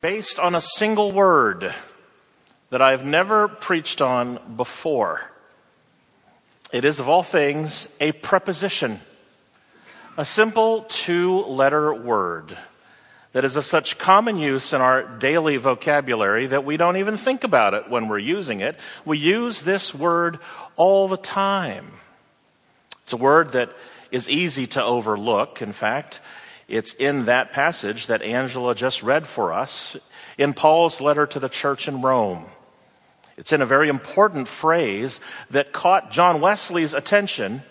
based on a single word that I've never preached on before. It is, of all things, a preposition, a simple two letter word that is of such common use in our daily vocabulary that we don't even think about it when we're using it. We use this word all the time. It's a word that is easy to overlook. In fact, it's in that passage that Angela just read for us in Paul's letter to the church in Rome. It's in a very important phrase that caught John Wesley's attention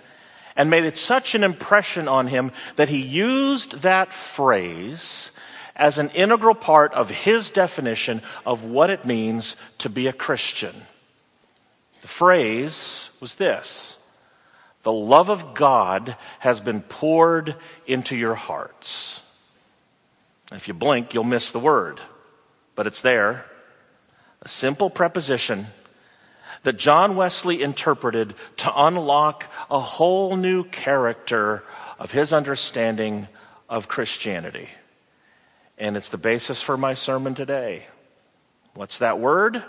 and made it such an impression on him that he used that phrase as an integral part of his definition of what it means to be a Christian. The phrase was this The love of God has been poured into your hearts. If you blink, you'll miss the word, but it's there. A simple preposition that John Wesley interpreted to unlock a whole new character of his understanding of Christianity. And it's the basis for my sermon today. What's that word?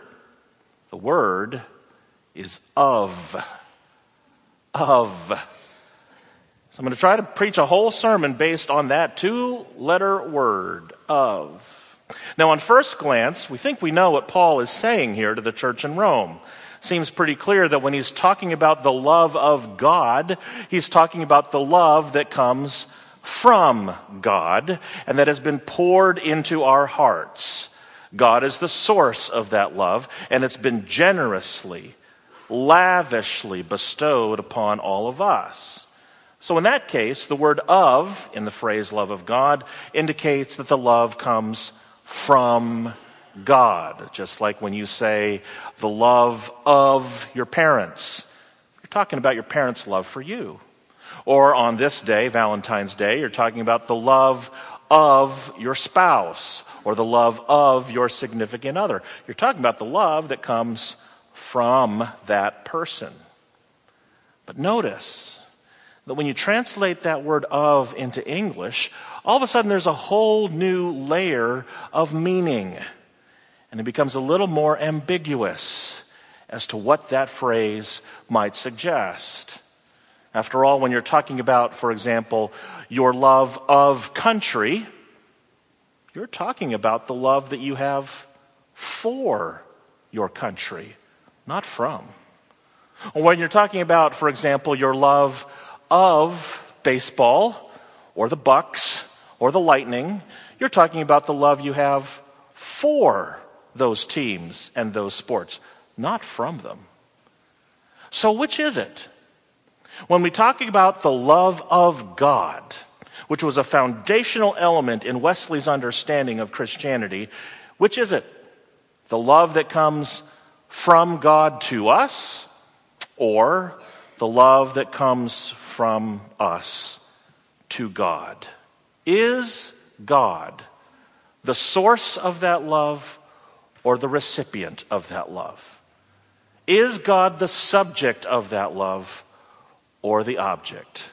The word is of. Of. So I'm going to try to preach a whole sermon based on that two letter word, of. Now, on first glance, we think we know what Paul is saying here to the church in Rome. Seems pretty clear that when he's talking about the love of God, he's talking about the love that comes from God and that has been poured into our hearts. God is the source of that love, and it's been generously, lavishly bestowed upon all of us. So, in that case, the word of in the phrase love of God indicates that the love comes from God. Just like when you say the love of your parents, you're talking about your parents' love for you. Or on this day, Valentine's Day, you're talking about the love of your spouse or the love of your significant other. You're talking about the love that comes from that person. But notice that when you translate that word of into English, all of a sudden there's a whole new layer of meaning. And it becomes a little more ambiguous as to what that phrase might suggest. After all, when you're talking about, for example, your love of country, you're talking about the love that you have for your country, not from. When you're talking about, for example, your love of baseball or the Bucs or the Lightning, you're talking about the love you have for those teams and those sports, not from them. So, which is it? When we talk about the love of God, which was a foundational element in Wesley's understanding of Christianity, which is it? The love that comes from God to us, or the love that comes from us to God? Is God the source of that love or the recipient of that love? Is God the subject of that love or the object.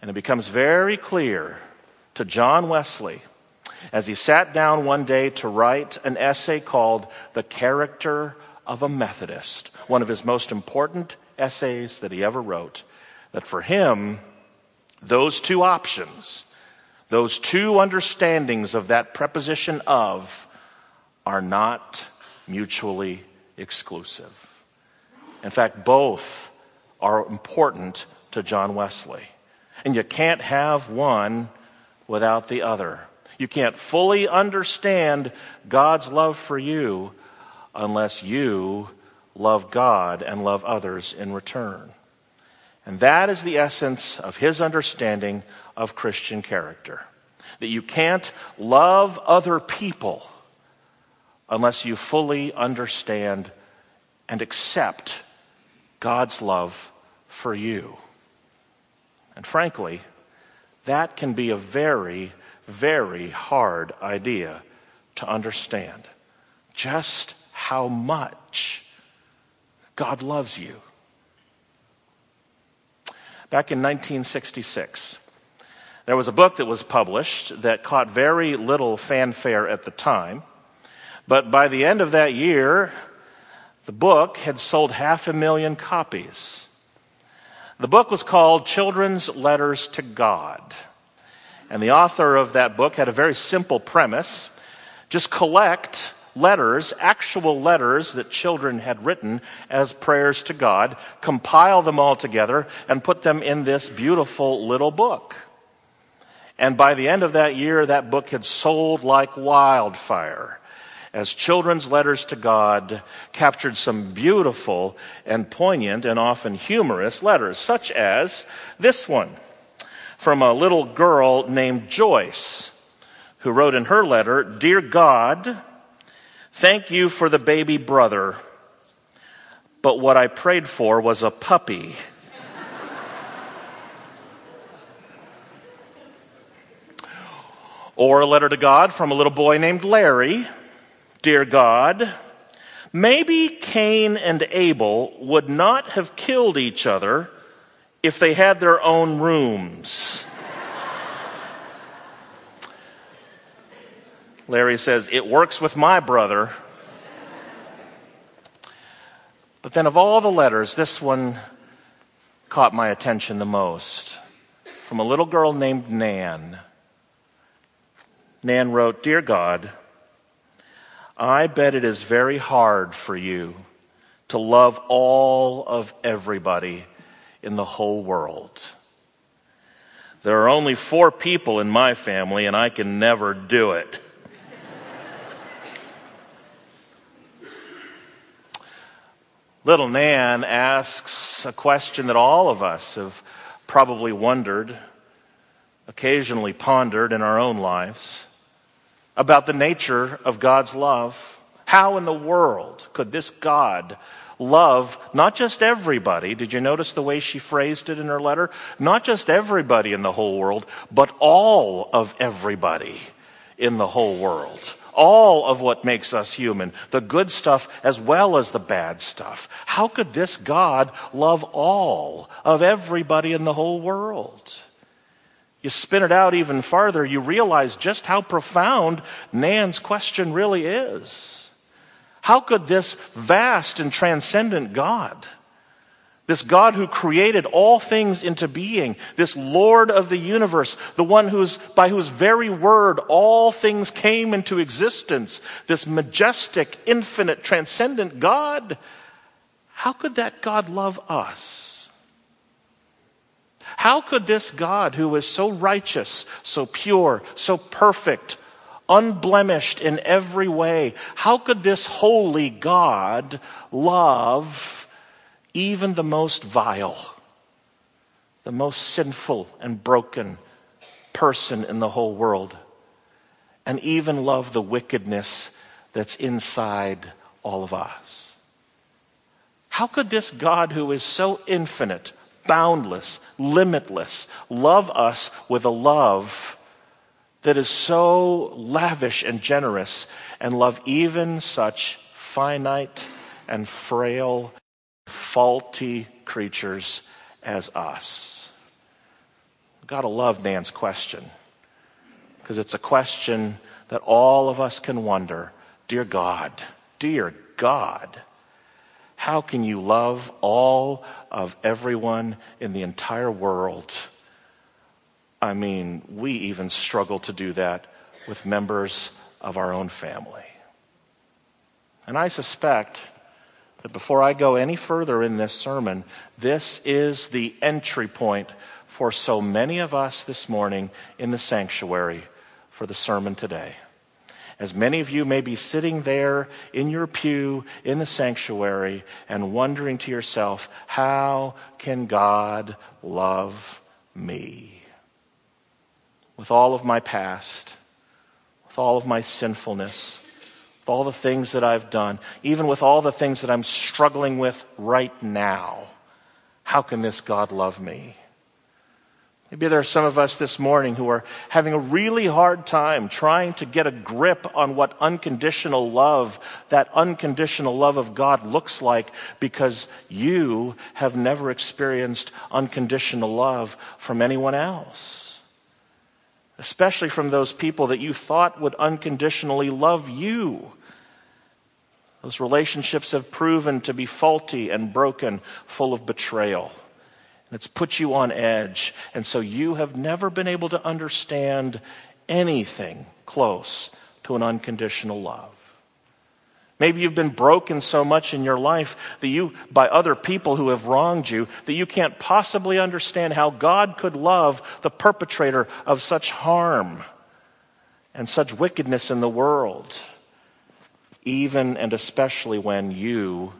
And it becomes very clear to John Wesley as he sat down one day to write an essay called The Character of a Methodist, one of his most important essays that he ever wrote, that for him, those two options, those two understandings of that preposition of, are not mutually exclusive. In fact, both are important to John Wesley. And you can't have one without the other. You can't fully understand God's love for you unless you love God and love others in return. And that is the essence of his understanding of Christian character. That you can't love other people unless you fully understand and accept God's love for you. And frankly, that can be a very, very hard idea to understand. Just how much God loves you. Back in 1966, There was a book that was published that caught very little fanfare at the time, but by the end of that year, the book had sold half a million copies. The book was called Children's Letters to God. And the author of that book had a very simple premise just collect letters, actual letters that children had written as prayers to God, compile them all together, and put them in this beautiful little book. And by the end of that year, that book had sold like wildfire as children's letters to God captured some beautiful and poignant and often humorous letters, such as this one from a little girl named Joyce, who wrote in her letter Dear God, thank you for the baby brother, but what I prayed for was a puppy. or a letter to God from a little boy named Larry. Dear God, maybe Cain and Abel would not have killed each other if they had their own rooms. Larry says, It works with my brother. But then, of all the letters, this one caught my attention the most. From a little girl named Nan. Nan wrote, Dear God, I bet it is very hard for you to love all of everybody in the whole world. There are only four people in my family, and I can never do it. Little Nan asks a question that all of us have probably wondered, occasionally pondered in our own lives about the nature of God's love. How in the world could this God love not just everybody? Did you notice the way she phrased it in her letter? Not just everybody in the whole world, but all of everybody in the whole world all of what makes us human, the good stuff as well as the bad stuff. How could this God love all of everybody in the whole world? You spin it out even farther, you realize just how profound Nan's question really is. How could this vast and transcendent God this God who created all things into being, this Lord of the universe, the one who's, by whose very word all things came into existence, this majestic, infinite, transcendent God, how could that God love us? How could this God, who is so righteous, so pure, so perfect, unblemished in every way, how could this holy God love even the most vile, the most sinful and broken person in the whole world, and even love the wickedness that's inside all of us. How could this God, who is so infinite, boundless, limitless, love us with a love that is so lavish and generous, and love even such finite and frail faulty creatures as us? Gotta love Nan's question because it's a question that all of us can wonder Dear God, dear God, how can you love all of everyone in the entire world? I mean, we even struggle to do that with members of our own family. And I suspect that before I go any further in this sermon, this is the entry point for so many of us this morning in the sanctuary for the sermon today. As many of you may be sitting there in your pew in the sanctuary and wondering to yourself, how can God love me? With all of my past, with all of my sinfulness, with all the things that I've done, even with all the things that I'm struggling with right now, how can this God love me? Maybe there are some of us this morning who are having a really hard time trying to get a grip on what unconditional love, that unconditional love of God looks like because you have never experienced unconditional love from anyone else. Especially from those people that you thought would unconditionally love you. Those relationships have proven to be faulty and broken, full of betrayal. And it's put you on edge. And so you have never been able to understand anything close to an unconditional love. Maybe you've been broken so much in your life that you, by other people who have wronged you, that you can't possibly understand how God could love the perpetrator of such harm and such wickedness in the world, even and especially when you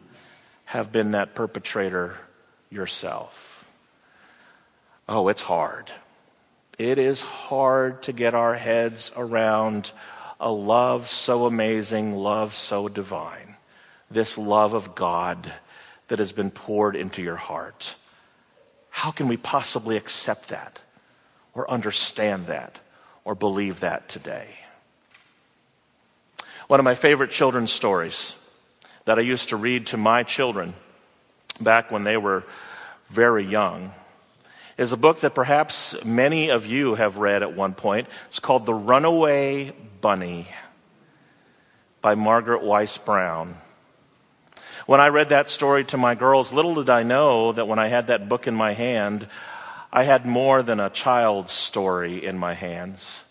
have been that perpetrator yourself. Oh, it's hard. It is hard to get our heads around a love so amazing, love so divine. This love of God that has been poured into your heart. How can we possibly accept that or understand that or believe that today? One of my favorite children's stories that I used to read to my children back when they were very young is a book that perhaps many of you have read at one point. It's called The Runaway Bunny by Margaret Wise Brown. When I read that story to my girls, little did I know that when I had that book in my hand, I had more than a child's story in my hands.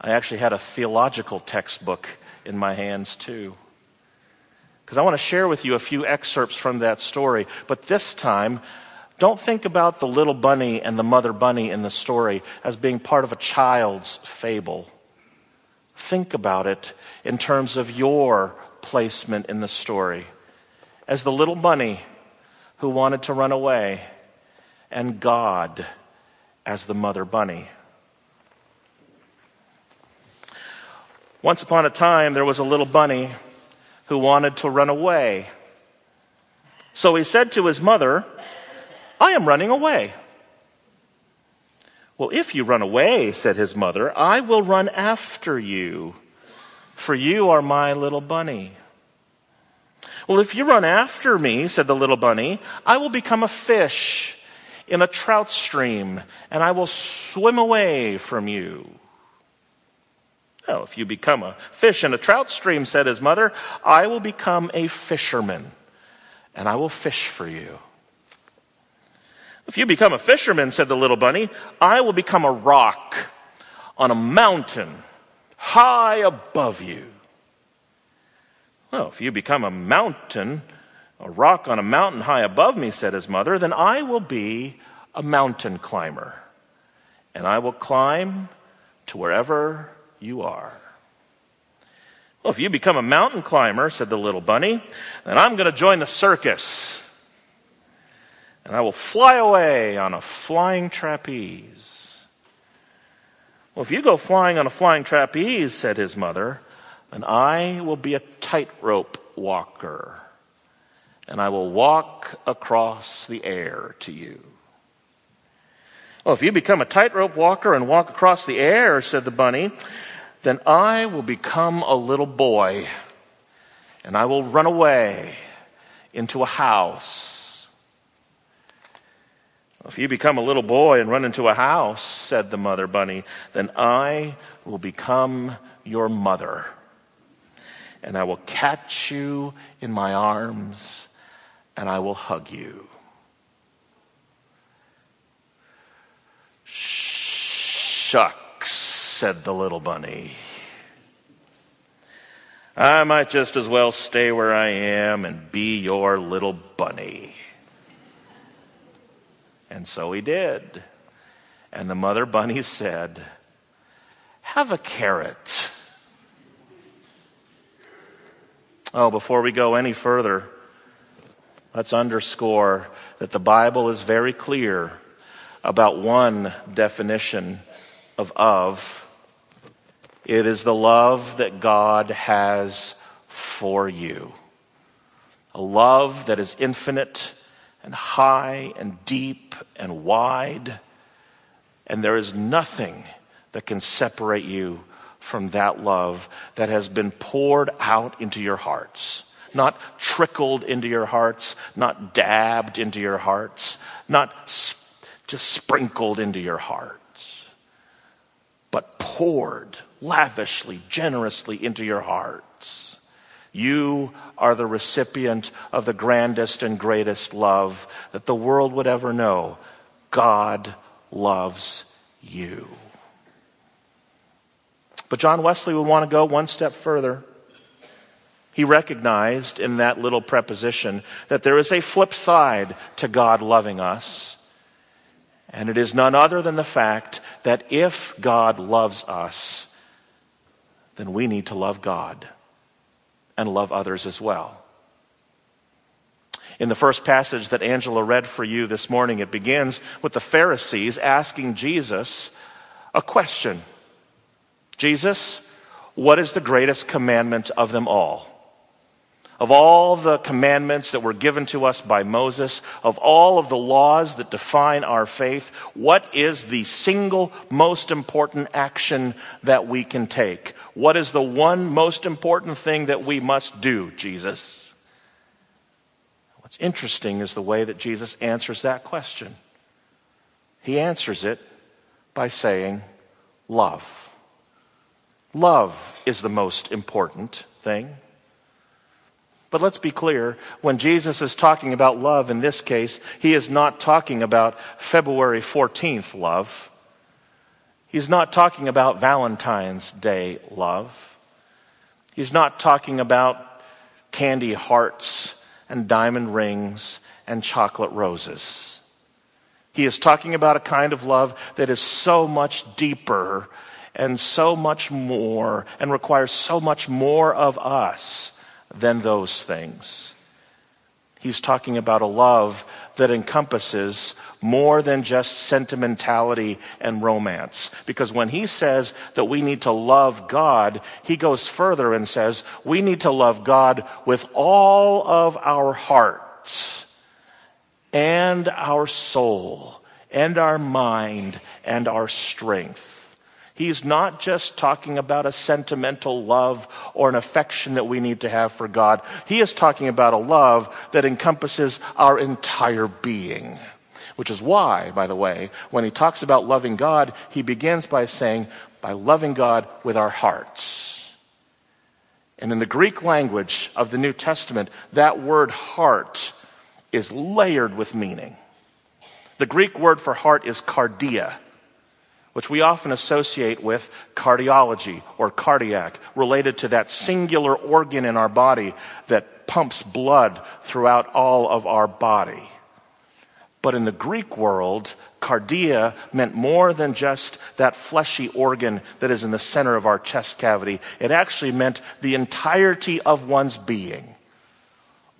I actually had a theological textbook in my hands too. Because I want to share with you a few excerpts from that story, but this time don't think about the little bunny and the mother bunny in the story as being part of a child's fable. Think about it in terms of your placement in the story as the little bunny who wanted to run away and God as the mother bunny. Once upon a time, there was a little bunny who wanted to run away. So he said to his mother, I am running away. Well, if you run away, said his mother, I will run after you, for you are my little bunny. Well, if you run after me, said the little bunny, I will become a fish in a trout stream, and I will swim away from you. Oh, if you become a fish in a trout stream, said his mother, I will become a fisherman, and I will fish for you. If you become a fisherman, said the little bunny, I will become a rock on a mountain high above you. Well, if you become a mountain, a rock on a mountain high above me, said his mother, then I will be a mountain climber. And I will climb to wherever you are. Well, if you become a mountain climber, said the little bunny, then I'm going to join the circus and I will fly away on a flying trapeze. Well, if you go flying on a flying trapeze, said his mother, then I will be a tightrope walker, and I will walk across the air to you. Well, if you become a tightrope walker and walk across the air, said the bunny, then I will become a little boy, and I will run away into a house if you become a little boy and run into a house, said the mother bunny, then I will become your mother. And I will catch you in my arms and I will hug you. Shucks, said the little bunny. I might just as well stay where I am and be your little bunny. And so he did. And the mother bunny said, Have a carrot. Oh, before we go any further, let's underscore that the Bible is very clear about one definition of of. It is the love that God has for you. A love that is infinite and high and deep and wide. And there is nothing that can separate you from that love that has been poured out into your hearts. Not trickled into your hearts, not dabbed into your hearts, not sp- just sprinkled into your hearts. but poured lavishly, generously into your hearts. You are the recipient of the grandest and greatest love that the world would ever know. God loves you. But John Wesley would want to go one step further. He recognized in that little preposition that there is a flip side to God loving us. And it is none other than the fact that if God loves us, then we need to love God and love others as well. In the first passage that Angela read for you this morning, it begins with the Pharisees asking Jesus a question Jesus, what is the greatest commandment of them all? Of all the commandments that were given to us by Moses, of all of the laws that define our faith, what is the single most important action that we can take? What is the one most important thing that we must do, Jesus? What's interesting is the way that Jesus answers that question. He answers it by saying, Love. Love is the most important thing. But let's be clear when Jesus is talking about love in this case, he is not talking about February 14th love. He's not talking about Valentine's Day love. He's not talking about candy hearts and diamond rings and chocolate roses. He is talking about a kind of love that is so much deeper and so much more and requires so much more of us than those things. He's talking about a love that encompasses more than just sentimentality and romance. Because when he says that we need to love God, he goes further and says we need to love God with all of our heart and our soul and our mind and our strength. He's not just talking about a sentimental love or an affection that we need to have for God. He is talking about a love that encompasses our entire being. Which is why, by the way, when he talks about loving God, he begins by saying, by loving God with our hearts. And in the Greek language of the New Testament, that word heart is layered with meaning. The Greek word for heart is cardia which we often associate with cardiology or cardiac, related to that singular organ in our body that pumps blood throughout all of our body. But in the Greek world, cardia meant more than just that fleshy organ that is in the center of our chest cavity. It actually meant the entirety of one's being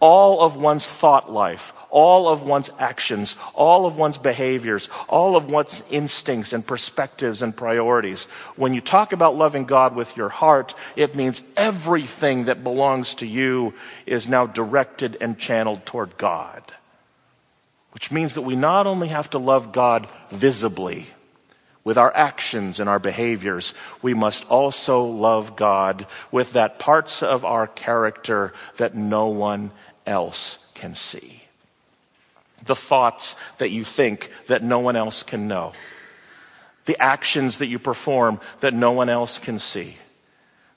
all of one's thought life, all of one's actions, all of one's behaviors, all of one's instincts and perspectives and priorities. When you talk about loving God with your heart, it means everything that belongs to you is now directed and channeled toward God. Which means that we not only have to love God visibly, with our actions and our behaviors, we must also love God with that parts of our character that no one else can see. The thoughts that you think that no one else can know. The actions that you perform that no one else can see.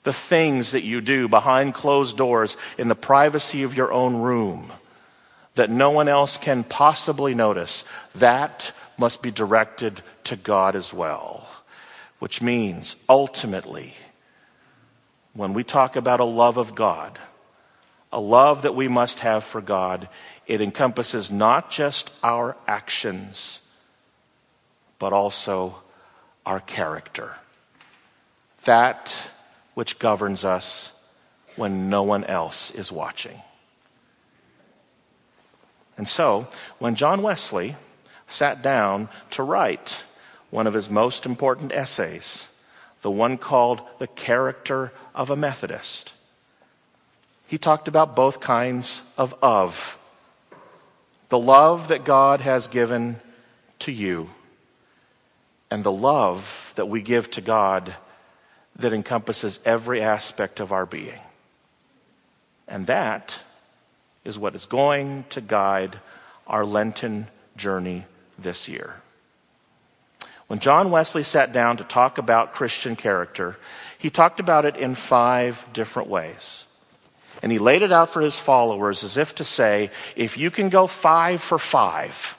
The things that you do behind closed doors in the privacy of your own room that no one else can possibly notice. That must be directed to God as well. Which means ultimately, when we talk about a love of God, a love that we must have for God, it encompasses not just our actions, but also our character. That which governs us when no one else is watching. And so, when John Wesley sat down to write one of his most important essays, the one called The Character of a Methodist, he talked about both kinds of of. The love that God has given to you, and the love that we give to God that encompasses every aspect of our being. And that is what is going to guide our Lenten journey this year. When John Wesley sat down to talk about Christian character, he talked about it in five different ways. And he laid it out for his followers as if to say, if you can go five for five,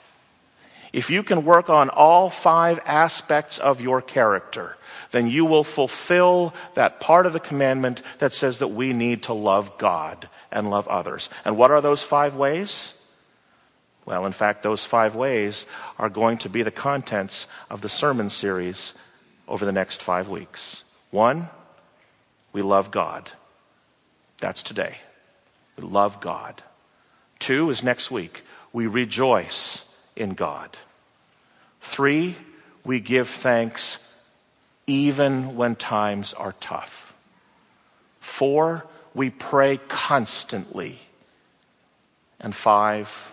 if you can work on all five aspects of your character, then you will fulfill that part of the commandment that says that we need to love God and love others. And what are those five ways? Well, in fact, those five ways are going to be the contents of the sermon series over the next five weeks. One, we love God. That's today. We love God. Two is next week. We rejoice in God. Three, we give thanks even when times are tough. Four, we pray constantly. And five,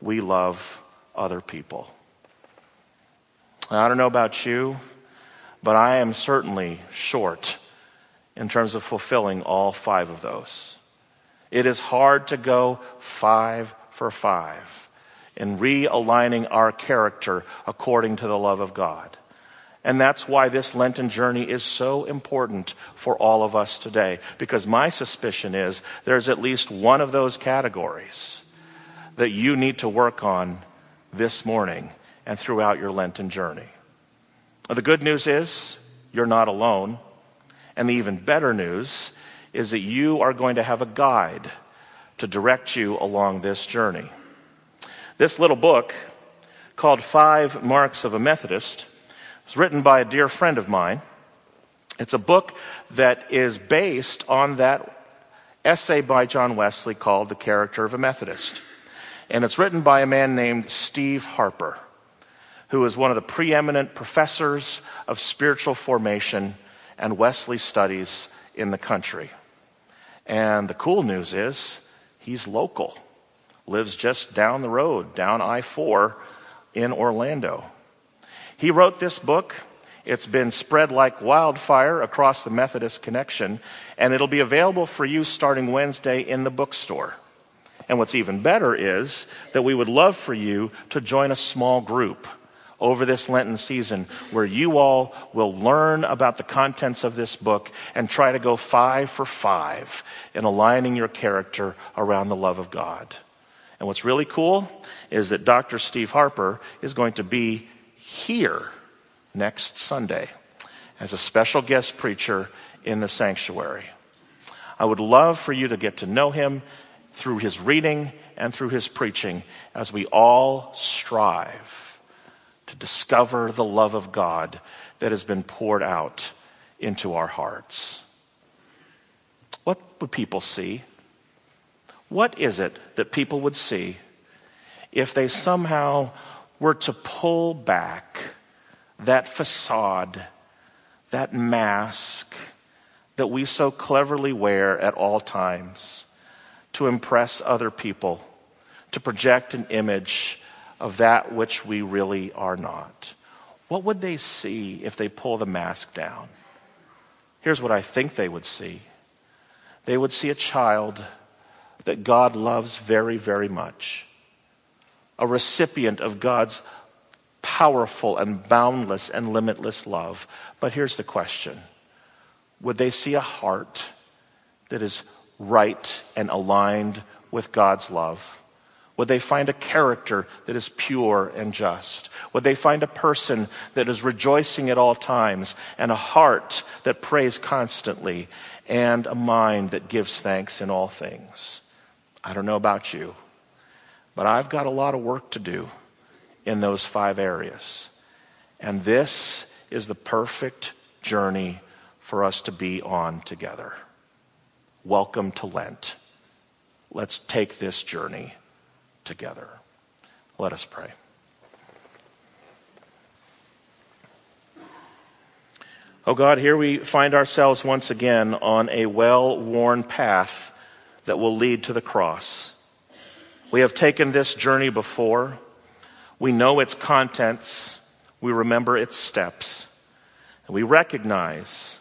we love other people. I don't know about you, but I am certainly short in terms of fulfilling all five of those. It is hard to go five for five in realigning our character according to the love of God. And that's why this Lenten journey is so important for all of us today. Because my suspicion is there's at least one of those categories that you need to work on this morning and throughout your Lenten journey. The good news is you're not alone. And the even better news is that you are going to have a guide to direct you along this journey. This little book, called Five Marks of a Methodist, was written by a dear friend of mine. It's a book that is based on that essay by John Wesley called The Character of a Methodist. And it's written by a man named Steve Harper, who is one of the preeminent professors of spiritual formation and Wesley studies in the country. And the cool news is he's local, lives just down the road, down I 4 in Orlando. He wrote this book. It's been spread like wildfire across the Methodist connection, and it'll be available for you starting Wednesday in the bookstore. And what's even better is that we would love for you to join a small group over this Lenten season where you all will learn about the contents of this book and try to go five for five in aligning your character around the love of God. And what's really cool is that Dr. Steve Harper is going to be here next Sunday as a special guest preacher in the sanctuary. I would love for you to get to know him through his reading and through his preaching as we all strive to discover the love of God that has been poured out into our hearts. What would people see? What is it that people would see if they somehow were to pull back that facade, that mask that we so cleverly wear at all times to impress other people, to project an image of that which we really are not. What would they see if they pull the mask down? Here's what I think they would see they would see a child that God loves very, very much a recipient of God's powerful and boundless and limitless love. But here's the question Would they see a heart that is right and aligned with God's love? Would they find a character that is pure and just? Would they find a person that is rejoicing at all times and a heart that prays constantly and a mind that gives thanks in all things? I don't know about you. But I've got a lot of work to do in those five areas. And this is the perfect journey for us to be on together. Welcome to Lent. Let's take this journey together. Let us pray. Oh God, here we find ourselves once again on a well worn path that will lead to the cross. We have taken this journey before. We know its contents. We remember its steps. And we recognize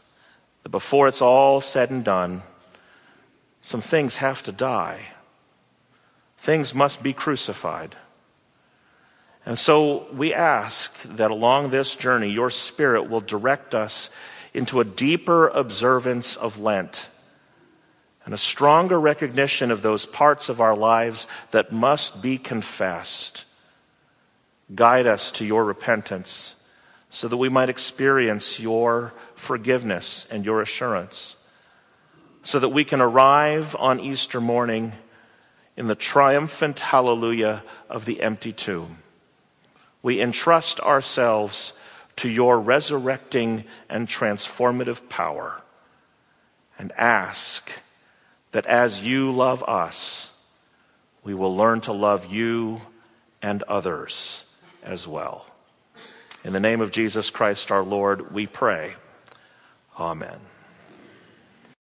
that before it's all said and done, some things have to die. Things must be crucified. And so we ask that along this journey, your Spirit will direct us into a deeper observance of Lent and a stronger recognition of those parts of our lives that must be confessed. Guide us to your repentance so that we might experience your forgiveness and your assurance, so that we can arrive on Easter morning in the triumphant hallelujah of the empty tomb. We entrust ourselves to your resurrecting and transformative power and ask that as you love us, we will learn to love you and others as well. In the name of Jesus Christ our Lord, we pray. Amen.